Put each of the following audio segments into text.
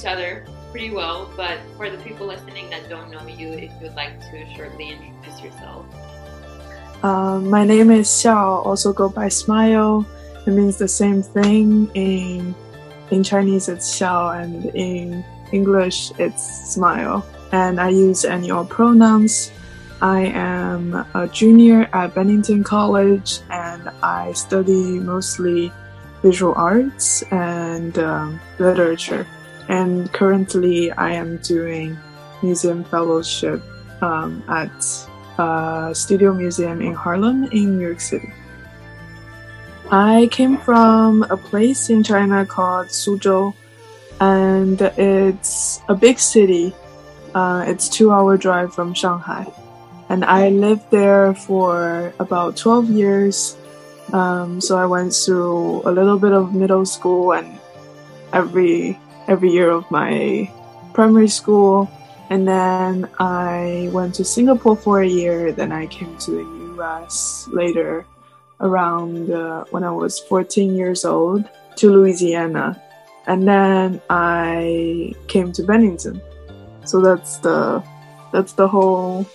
each other pretty well, but for the people listening that don't know you, if you'd like to shortly introduce yourself. Uh, my name is Xiao, also go by Smile. It means the same thing in in Chinese. It's Xiao, and in English it's Smile. And I use any/all pronouns. I am a junior at Bennington College, and I study mostly visual arts and um, literature. And currently, I am doing museum fellowship um, at a Studio Museum in Harlem, in New York City. I came from a place in China called Suzhou, and it's a big city. Uh, it's two hour drive from Shanghai, and I lived there for about 12 years. Um, so I went through a little bit of middle school and every every year of my primary school, and then I went to Singapore for a year. Then I came to the U.S. later, around uh, when I was 14 years old, to Louisiana, and then I came to Bennington. So that's the that's the whole,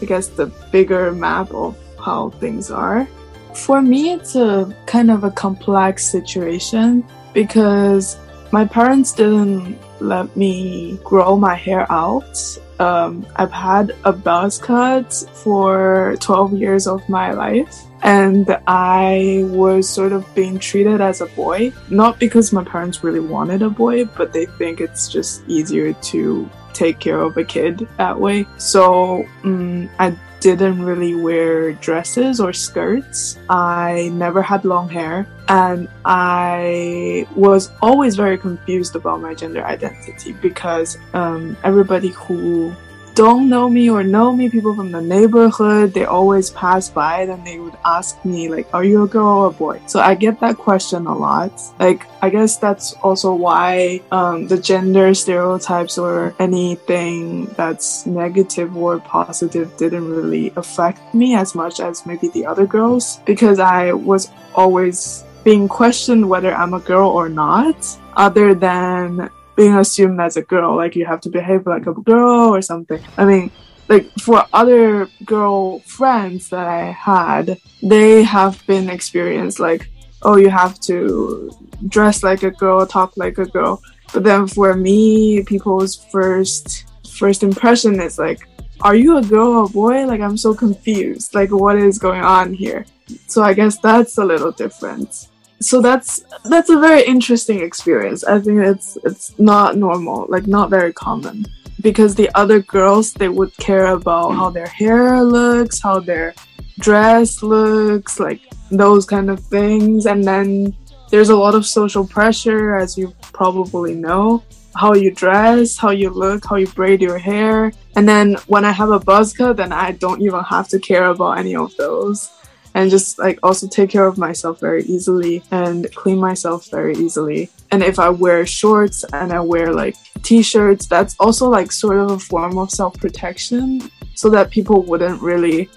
I guess, the bigger map of how things are. For me, it's a kind of a complex situation because my parents didn't let me grow my hair out. Um, I've had a buzz cut for 12 years of my life, and I was sort of being treated as a boy. Not because my parents really wanted a boy, but they think it's just easier to take care of a kid that way. So um, I didn't really wear dresses or skirts. I never had long hair. And I was always very confused about my gender identity because um, everybody who don't know me or know me, people from the neighborhood, they always pass by and they would ask me, like, are you a girl or a boy? So I get that question a lot. Like, I guess that's also why um, the gender stereotypes or anything that's negative or positive didn't really affect me as much as maybe the other girls because I was always being questioned whether I'm a girl or not, other than being assumed as a girl, like you have to behave like a girl or something. I mean, like for other girl friends that I had, they have been experienced like, oh, you have to dress like a girl, talk like a girl. But then for me, people's first first impression is like, are you a girl or a boy? Like I'm so confused. Like what is going on here? So I guess that's a little different so that's that's a very interesting experience. I think it's it's not normal, like not very common. Because the other girls they would care about how their hair looks, how their dress looks, like those kind of things. And then there's a lot of social pressure, as you probably know. How you dress, how you look, how you braid your hair. And then when I have a buzz cut, then I don't even have to care about any of those and just like also take care of myself very easily and clean myself very easily. And if I wear shorts and I wear like t-shirts, that's also like sort of a form of self-protection so that people wouldn't really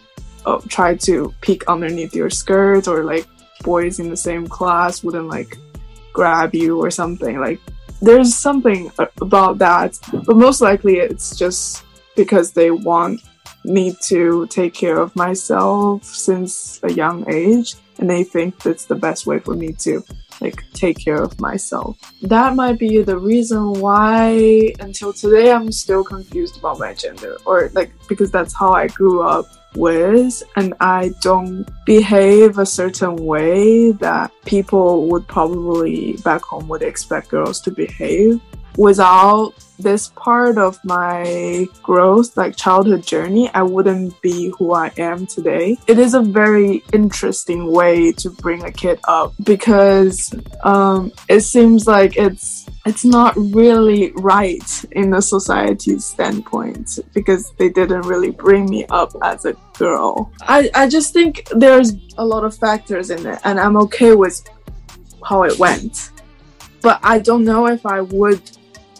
uh, try to peek underneath your skirt or like boys in the same class wouldn't like grab you or something like there's something about that but most likely it's just because they want need to take care of myself since a young age and they think that's the best way for me to like take care of myself. That might be the reason why until today i'm still confused about my gender or like because that's how i grew up with and i don't behave a certain way that people would probably back home would expect girls to behave without this part of my growth, like childhood journey, I wouldn't be who I am today. It is a very interesting way to bring a kid up because um, it seems like it's it's not really right in the society's standpoint because they didn't really bring me up as a girl. I, I just think there's a lot of factors in it and I'm okay with how it went. But I don't know if I would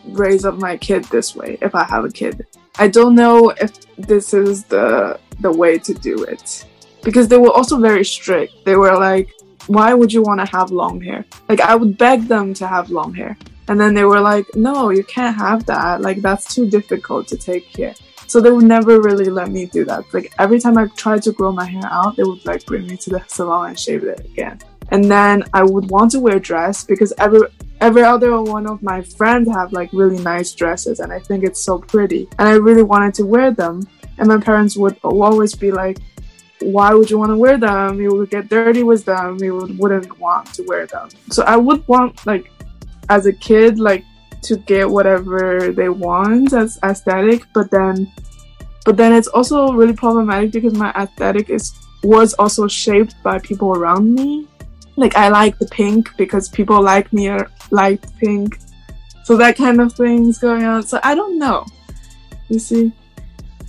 raise up my kid this way if I have a kid. I don't know if this is the the way to do it because they were also very strict. They were like, "Why would you want to have long hair?" Like I would beg them to have long hair, And then they were like, no, you can't have that. Like, that's too difficult to take care." So they would never really let me do that. Like, every time I tried to grow my hair out, they would like bring me to the salon and shave it again. And then I would want to wear a dress because every every other one of my friends have like really nice dresses and I think it's so pretty. And I really wanted to wear them. And my parents would always be like, why would you want to wear them? You would get dirty with them. You would, wouldn't want to wear them. So I would want like as a kid like to get whatever they want as aesthetic, but then but then it's also really problematic because my aesthetic is was also shaped by people around me. Like I like the pink because people like me or like pink. So that kind of thing's going on. So I don't know. You see?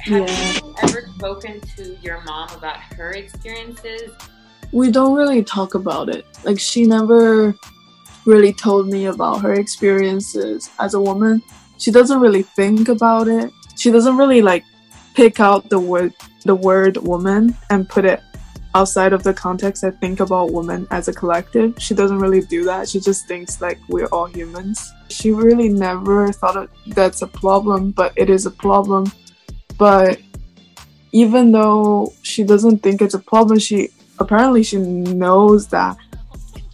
Have yeah. you ever spoken to your mom about her experiences? We don't really talk about it. Like she never really told me about her experiences as a woman. She doesn't really think about it. She doesn't really like pick out the word the word woman and put it outside of the context I think about women as a collective. She doesn't really do that. She just thinks like we're all humans. She really never thought of, that's a problem, but it is a problem. But even though she doesn't think it's a problem, she apparently she knows that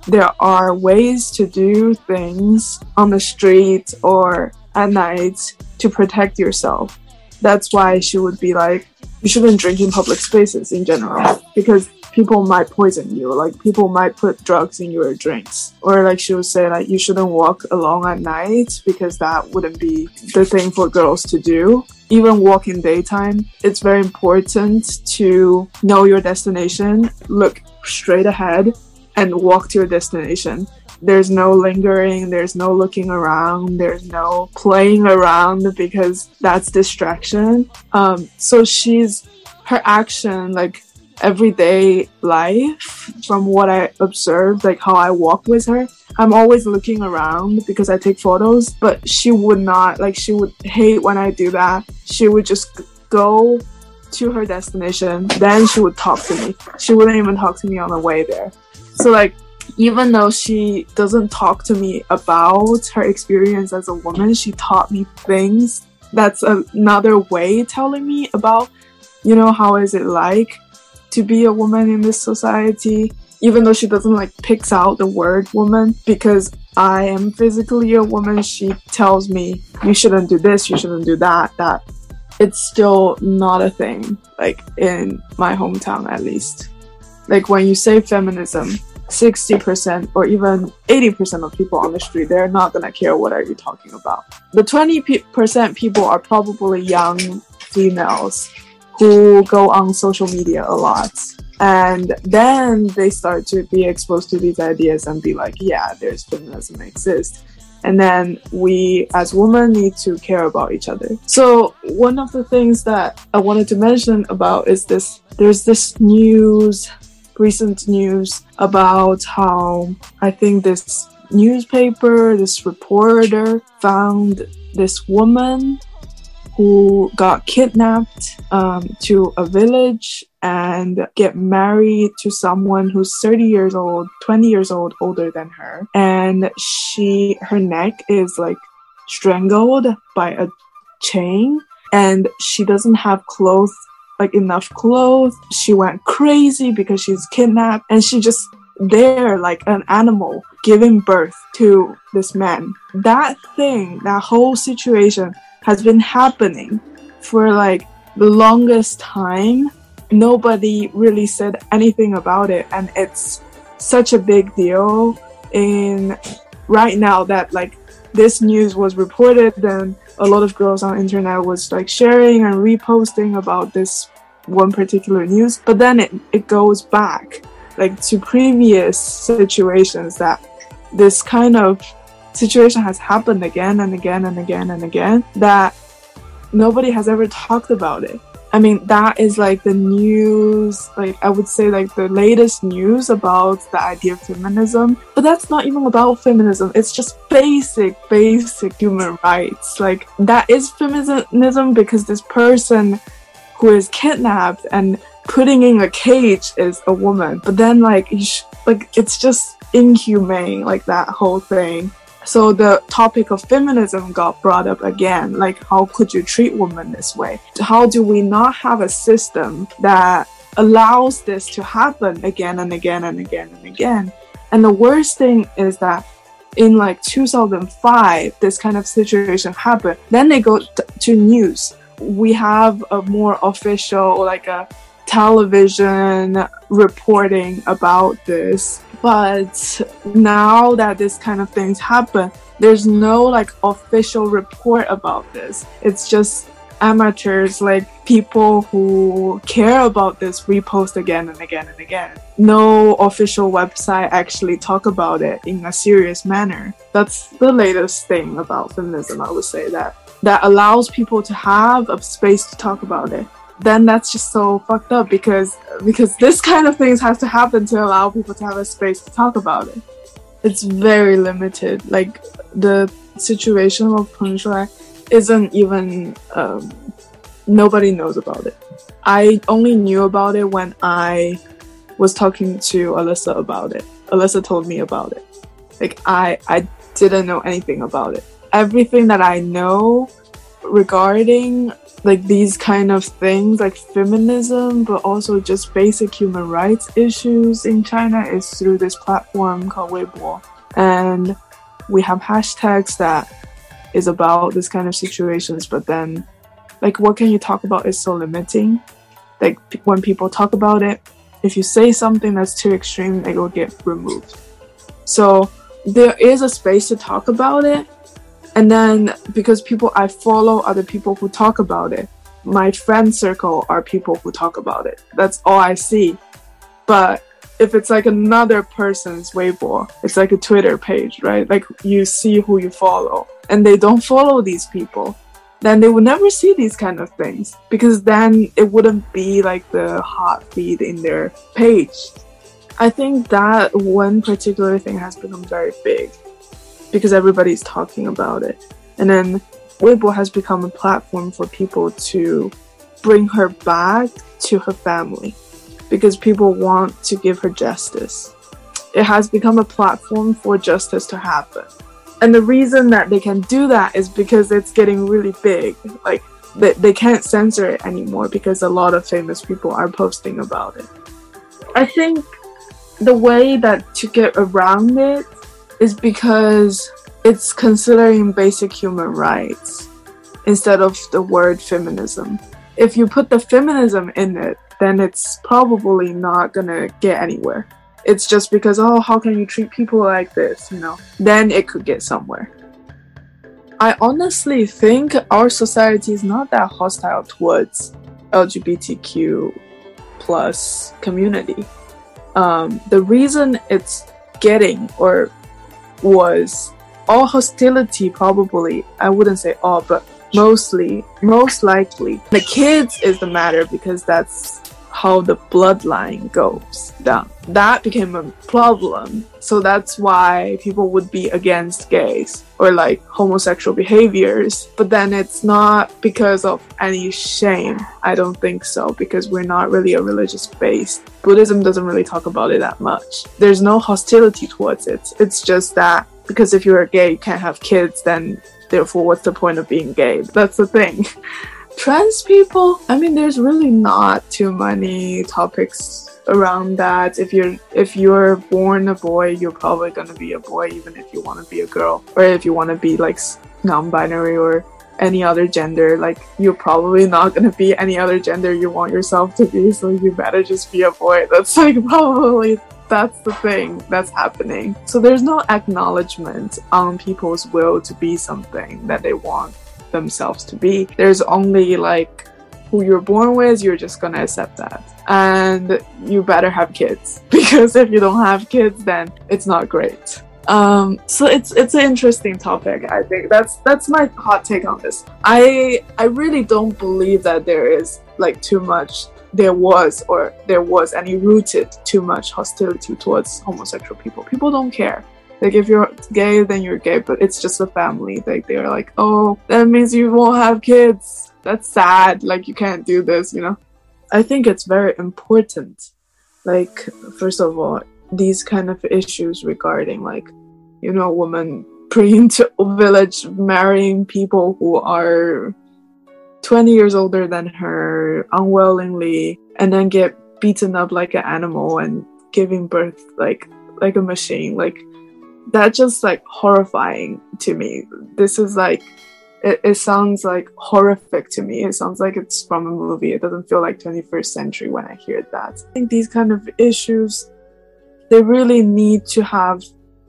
there are ways to do things on the street or at night to protect yourself. That's why she would be like, you shouldn't drink in public spaces in general because people might poison you. Like people might put drugs in your drinks. Or like she would say like you shouldn't walk alone at night because that wouldn't be the thing for girls to do. Even walk in daytime, it's very important to know your destination, look straight ahead and walk to your destination. There's no lingering, there's no looking around, there's no playing around because that's distraction. Um, so she's her action, like everyday life, from what I observed, like how I walk with her. I'm always looking around because I take photos, but she would not, like, she would hate when I do that. She would just go to her destination, then she would talk to me. She wouldn't even talk to me on the way there. So like even though she doesn't talk to me about her experience as a woman, she taught me things. That's another way telling me about, you know, how is it like to be a woman in this society. Even though she doesn't like picks out the word woman because I am physically a woman, she tells me you shouldn't do this, you shouldn't do that, that it's still not a thing, like in my hometown at least like when you say feminism 60% or even 80% of people on the street they're not gonna care what are you talking about. The 20% people are probably young females who go on social media a lot and then they start to be exposed to these ideas and be like yeah there's feminism exists and then we as women need to care about each other. So one of the things that i wanted to mention about is this there's this news recent news about how I think this newspaper, this reporter found this woman who got kidnapped um, to a village and get married to someone who's 30 years old 20 years old older than her. And she her neck is like strangled by a chain and she doesn't have clothes like enough clothes. She went crazy because she's kidnapped and she just there like an animal giving birth to this man. That thing, that whole situation has been happening for like the longest time. Nobody really said anything about it and it's such a big deal in right now that like this news was reported then a lot of girls on internet was like sharing and reposting about this one particular news but then it, it goes back like to previous situations that this kind of situation has happened again and again and again and again that nobody has ever talked about it I mean, that is like the news, like I would say, like the latest news about the idea of feminism. But that's not even about feminism. It's just basic, basic human rights. Like that is feminism because this person who is kidnapped and putting in a cage is a woman. But then, like, sh- like it's just inhumane, like that whole thing. So the topic of feminism got brought up again. Like, how could you treat women this way? How do we not have a system that allows this to happen again and again and again and again? And the worst thing is that in like 2005, this kind of situation happened. Then they go to news. We have a more official, like a television reporting about this. But now that this kind of things happen, there's no like official report about this. It's just amateurs, like people who care about this, repost again and again and again. No official website actually talk about it in a serious manner. That's the latest thing about feminism, I would say that that allows people to have a space to talk about it. Then that's just so fucked up because because this kind of things has to happen to allow people to have a space to talk about it. It's very limited. Like the situation of Peng Shuai isn't even um, nobody knows about it. I only knew about it when I was talking to Alyssa about it. Alyssa told me about it. Like I I didn't know anything about it. Everything that I know regarding like these kind of things like feminism but also just basic human rights issues in China is through this platform called Weibo. And we have hashtags that is about this kind of situations but then like what can you talk about is so limiting like when people talk about it if you say something that's too extreme it will get removed so there is a space to talk about it and then because people i follow other people who talk about it. My friend circle are people who talk about it. That's all i see. But if it's like another person's Weibo, it's like a Twitter page, right? Like you see who you follow, and they don't follow these people, then they would never see these kind of things. Because then it wouldn't be like the hot feed in their page. I think that one particular thing has become very big because everybody's talking about it. And then Weibo has become a platform for people to bring her back to her family because people want to give her justice. It has become a platform for justice to happen. And the reason that they can do that is because it's getting really big. Like, they, they can't censor it anymore because a lot of famous people are posting about it. I think the way that to get around it is because it's considering basic human rights instead of the word feminism. If you put the feminism in it, then it's probably not gonna get anywhere. It's just because, oh, how can you treat people like this, you know? Then it could get somewhere. I honestly think our society is not that hostile towards LGBTQ plus community. Um, the reason it's getting or was all hostility probably I wouldn't say all but mostly most likely. The kids is the matter because that's how the bloodline goes down. That became a problem. So that's why people would be against gays or like homosexual behaviors. But then it's not because of any shame. I don't think so because we're not really a religious based. Buddhism doesn't really talk about it that much. There's no hostility towards it. It's just that because if you're gay, you can't have kids, then therefore, what's the point of being gay? That's the thing. trans people i mean there's really not too many topics around that. If you're if you're born a boy you're probably going to be a boy even if you want to be a girl or if you want to be like non-binary or any other gender. Like you're probably not going to be any other gender you want yourself to be so you better just be a boy. That's like probably that's the thing that's happening. So there's no acknowledgement on people's will to be something that they want themselves to be. There's only like who you're born with, you're just gonna accept that. And you better have kids because if you don't have kids, then it's not great. Um, so it's it's an interesting topic. I think that's that's my hot take on this. I I really don't believe that there is like too much there was or there was any rooted too much hostility towards homosexual people. People don't care. Like if you're gay, then you're gay, but it's just a family. Like they're like, oh, that means you won't have kids. That's sad. Like you can't do this, you know. I think it's very important. Like first of all, these kind of issues regarding like, you know, women preteen village marrying people who are 20 years older than her unwillingly and then get beaten up like an animal and giving birth like like a machine like that just like horrifying to me. This is like it, it sounds like horrific to me. It sounds like it's from a movie. It doesn't feel like 21st century when i hear that. I think these kind of issues they really need to have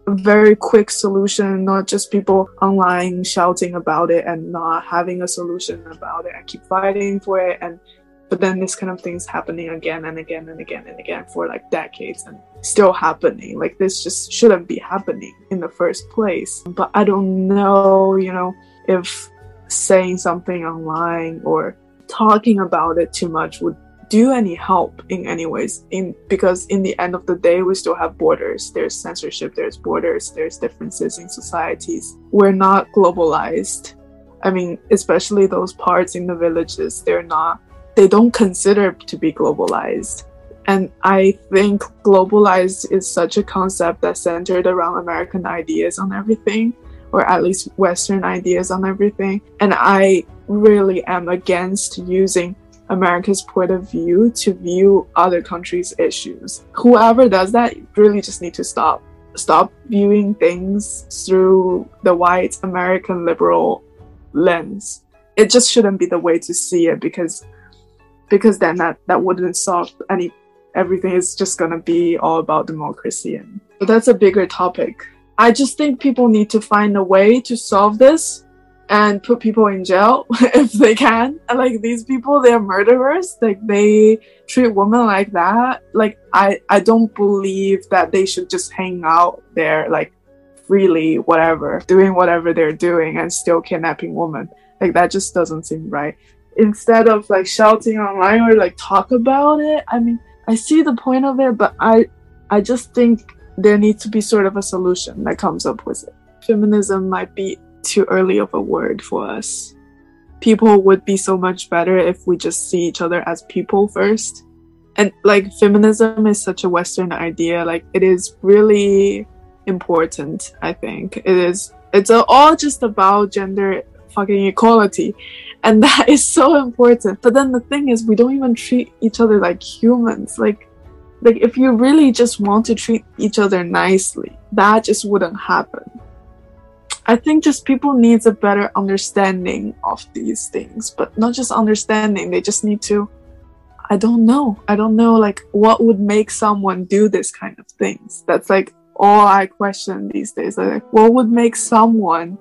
a very quick solution, not just people online shouting about it and not having a solution about it. I keep fighting for it and but then this kind of thing's happening again and again and again and again for like decades and still happening. Like this just shouldn't be happening in the first place. But I don't know, you know, if saying something online or talking about it too much would do any help in any ways in because in the end of the day we still have borders there's censorship there's borders there's differences in societies we're not globalized i mean especially those parts in the villages they're not they don't consider to be globalized. And I think globalized is such a concept that's centered around American ideas on everything, or at least Western ideas on everything. And I really am against using America's point of view to view other countries' issues. Whoever does that really just need to stop. Stop viewing things through the white American liberal lens. It just shouldn't be the way to see it because because then that that wouldn't solve any everything is just gonna be all about democracy and but that's a bigger topic. I just think people need to find a way to solve this and put people in jail if they can. And like these people they're murderers. Like they treat women like that. Like i i don't believe that they should just hang out there like freely whatever doing whatever they're doing and still kidnapping women. Like that just doesn't seem right instead of like shouting online or like talk about it. I mean i see the point of it but i i just think there needs to be sort of a solution that comes up with it. Feminism might be too early of a word for us. People would be so much better if we just see each other as people first. And like feminism is such a western idea like it is really important i think. It is it's all just about gender fucking equality. And that is so important. But then the thing is we don't even treat each other like humans. Like like if you really just want to treat each other nicely that just wouldn't happen. I think just people needs a better understanding of these things but not just understanding they just need to i don't know. I don't know like what would make someone do this kind of things. That's like all i question these days. Like what would make someone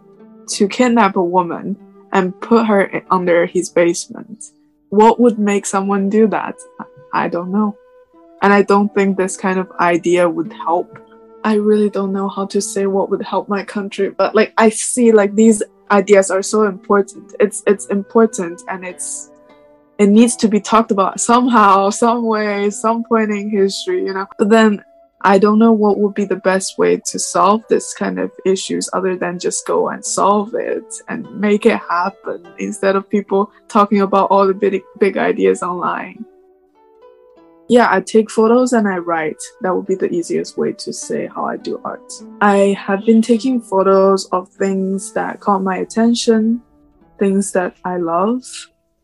to kidnap a woman and put her under his basement. What would make someone do that? I don't know. And I don't think this kind of idea would help. I really don't know how to say what would help my country, but like I see like these ideas are so important. It's it's important and it's it needs to be talked about somehow, some way, some point in history, you know. But then I don't know what would be the best way to solve this kind of issues other than just go and solve it and make it happen instead of people talking about all the big big ideas online. Yeah, I take photos and I write. That would be the easiest way to say how I do art. I have been taking photos of things that caught my attention, things that I love,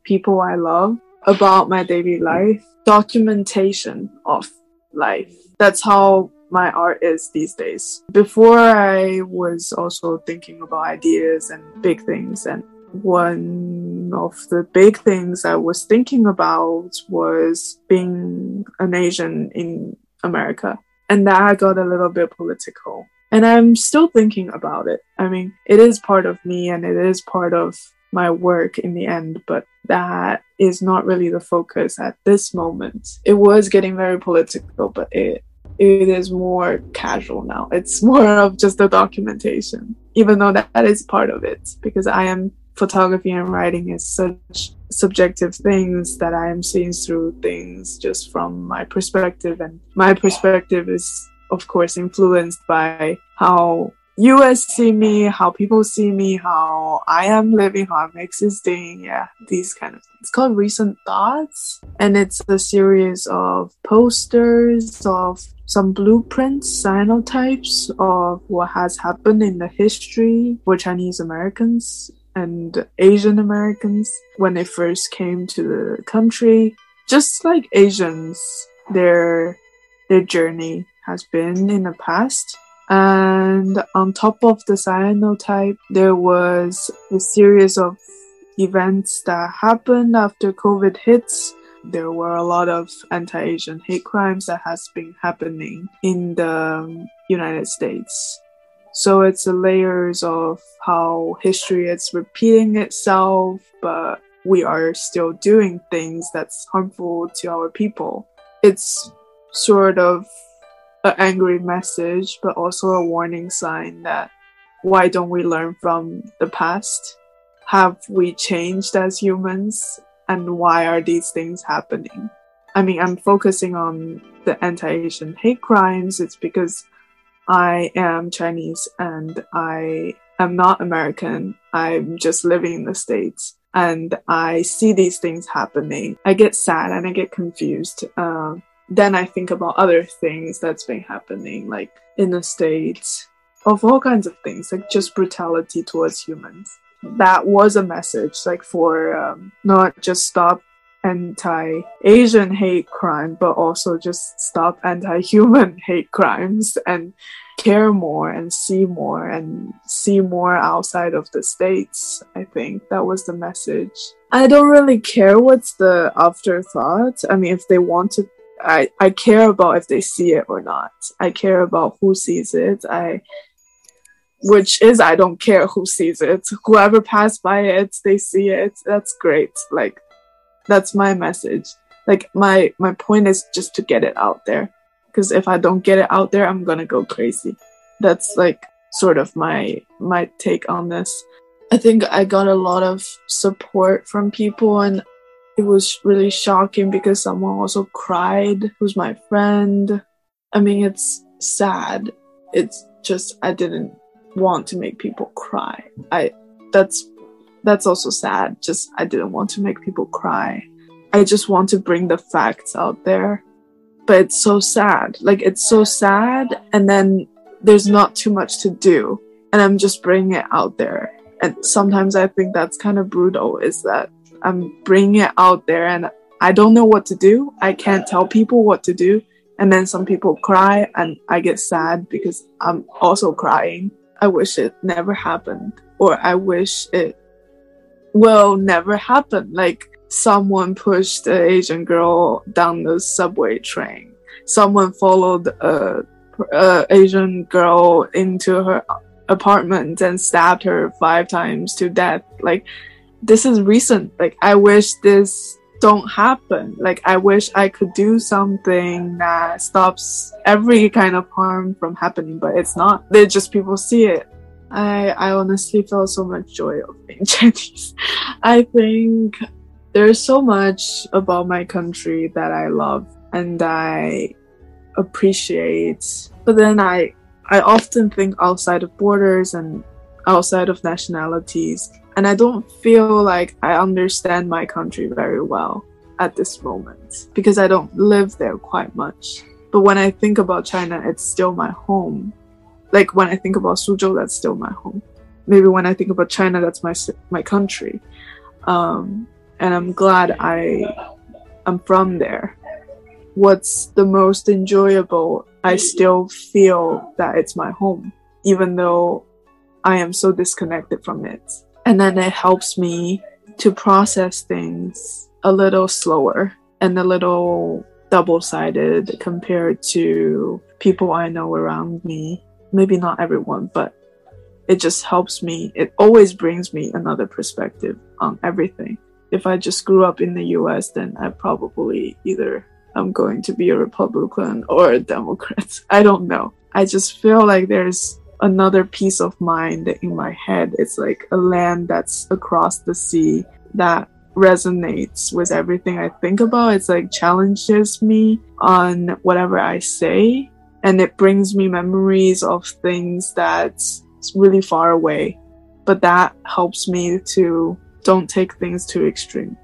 people I love, about my daily life, documentation of life that's how my art is these days. Before I was also thinking about ideas and big things and one of the big things I was thinking about was being an Asian in America. And that got a little bit political. And I'm still thinking about it. I mean, it is part of me and it is part of my work in the end, but that is not really the focus at this moment. It was getting very political, but it it is more casual now. It's more of just the documentation, even though that, that is part of it, because I am photography and writing is such subjective things that I am seeing through things just from my perspective. And my perspective is, of course, influenced by how US see me, how people see me, how I am living, how I'm existing. Yeah, these kind of things. It's called Recent Thoughts, and it's a series of posters of some blueprints, cyanotypes of what has happened in the history for Chinese Americans and Asian Americans when they first came to the country. Just like Asians, their their journey has been in the past and on top of the cyanotype, there was a series of events that happened after COVID hits. There were a lot of anti-Asian hate crimes that has been happening in the United States. So it's the layers of how history is repeating itself, but we are still doing things that's harmful to our people. It's sort of an angry message, but also a warning sign that why don't we learn from the past? Have we changed as humans? And why are these things happening? I mean, I'm focusing on the anti Asian hate crimes. It's because I am Chinese and I am not American. I'm just living in the States and I see these things happening. I get sad and I get confused. Um, then I think about other things that's been happening, like in the States, of all kinds of things, like just brutality towards humans. That was a message, like for um, not just stop anti Asian hate crime, but also just stop anti human hate crimes and care more and see more and see more outside of the States. I think that was the message. I don't really care what's the afterthought. I mean, if they want to I, I care about if they see it or not. I care about who sees it. I which is I don't care who sees it. Whoever passed by it, they see it. That's great. Like that's my message. Like my my point is just to get it out there. Because if I don't get it out there, I'm gonna go crazy. That's like sort of my my take on this. I think I got a lot of support from people and it was really shocking because someone also cried who's my friend i mean it's sad it's just i didn't want to make people cry. I that's that's also sad. Just i didn't want to make people cry. I just want to bring the facts out there. But it's so sad. Like it's so sad and then there's not too much to do. And i'm just bringing it out there. And sometimes i think that's kind of brutal is that I'm bringing it out there and I don't know what to do. I can't tell people what to do. And then some people cry and I get sad because I'm also crying. I wish it never happened or I wish it will never happen. Like someone pushed an Asian girl down the subway train. Someone followed a, a Asian girl into her apartment and stabbed her five times to death. Like this is recent. Like I wish this don't happen. Like I wish I could do something that stops every kind of harm from happening, but it's not. They just people see it. I I honestly felt so much joy of being Chinese. I think there's so much about my country that I love and I appreciate. But then I I often think outside of borders and outside of nationalities and I don't feel like I understand my country very well at this moment because I don't live there quite much. But when I think about China, it's still my home. Like when I think about Suzhou, that's still my home. Maybe when I think about China, that's my my country. Um, and I'm glad I am from there. What's the most enjoyable? I still feel that it's my home, even though I am so disconnected from it and then it helps me to process things a little slower and a little double sided compared to people I know around me. Maybe not everyone, but it just helps me. It always brings me another perspective on everything. If I just grew up in the US, then I probably either I'm going to be a Republican or a Democrat. I don't know. I just feel like there's another peace of mind in my head. It's like a land that's across the sea that resonates with everything I think about. It's like challenges me on whatever I say. And it brings me memories of things that's really far away, but that helps me to don't take things too extreme.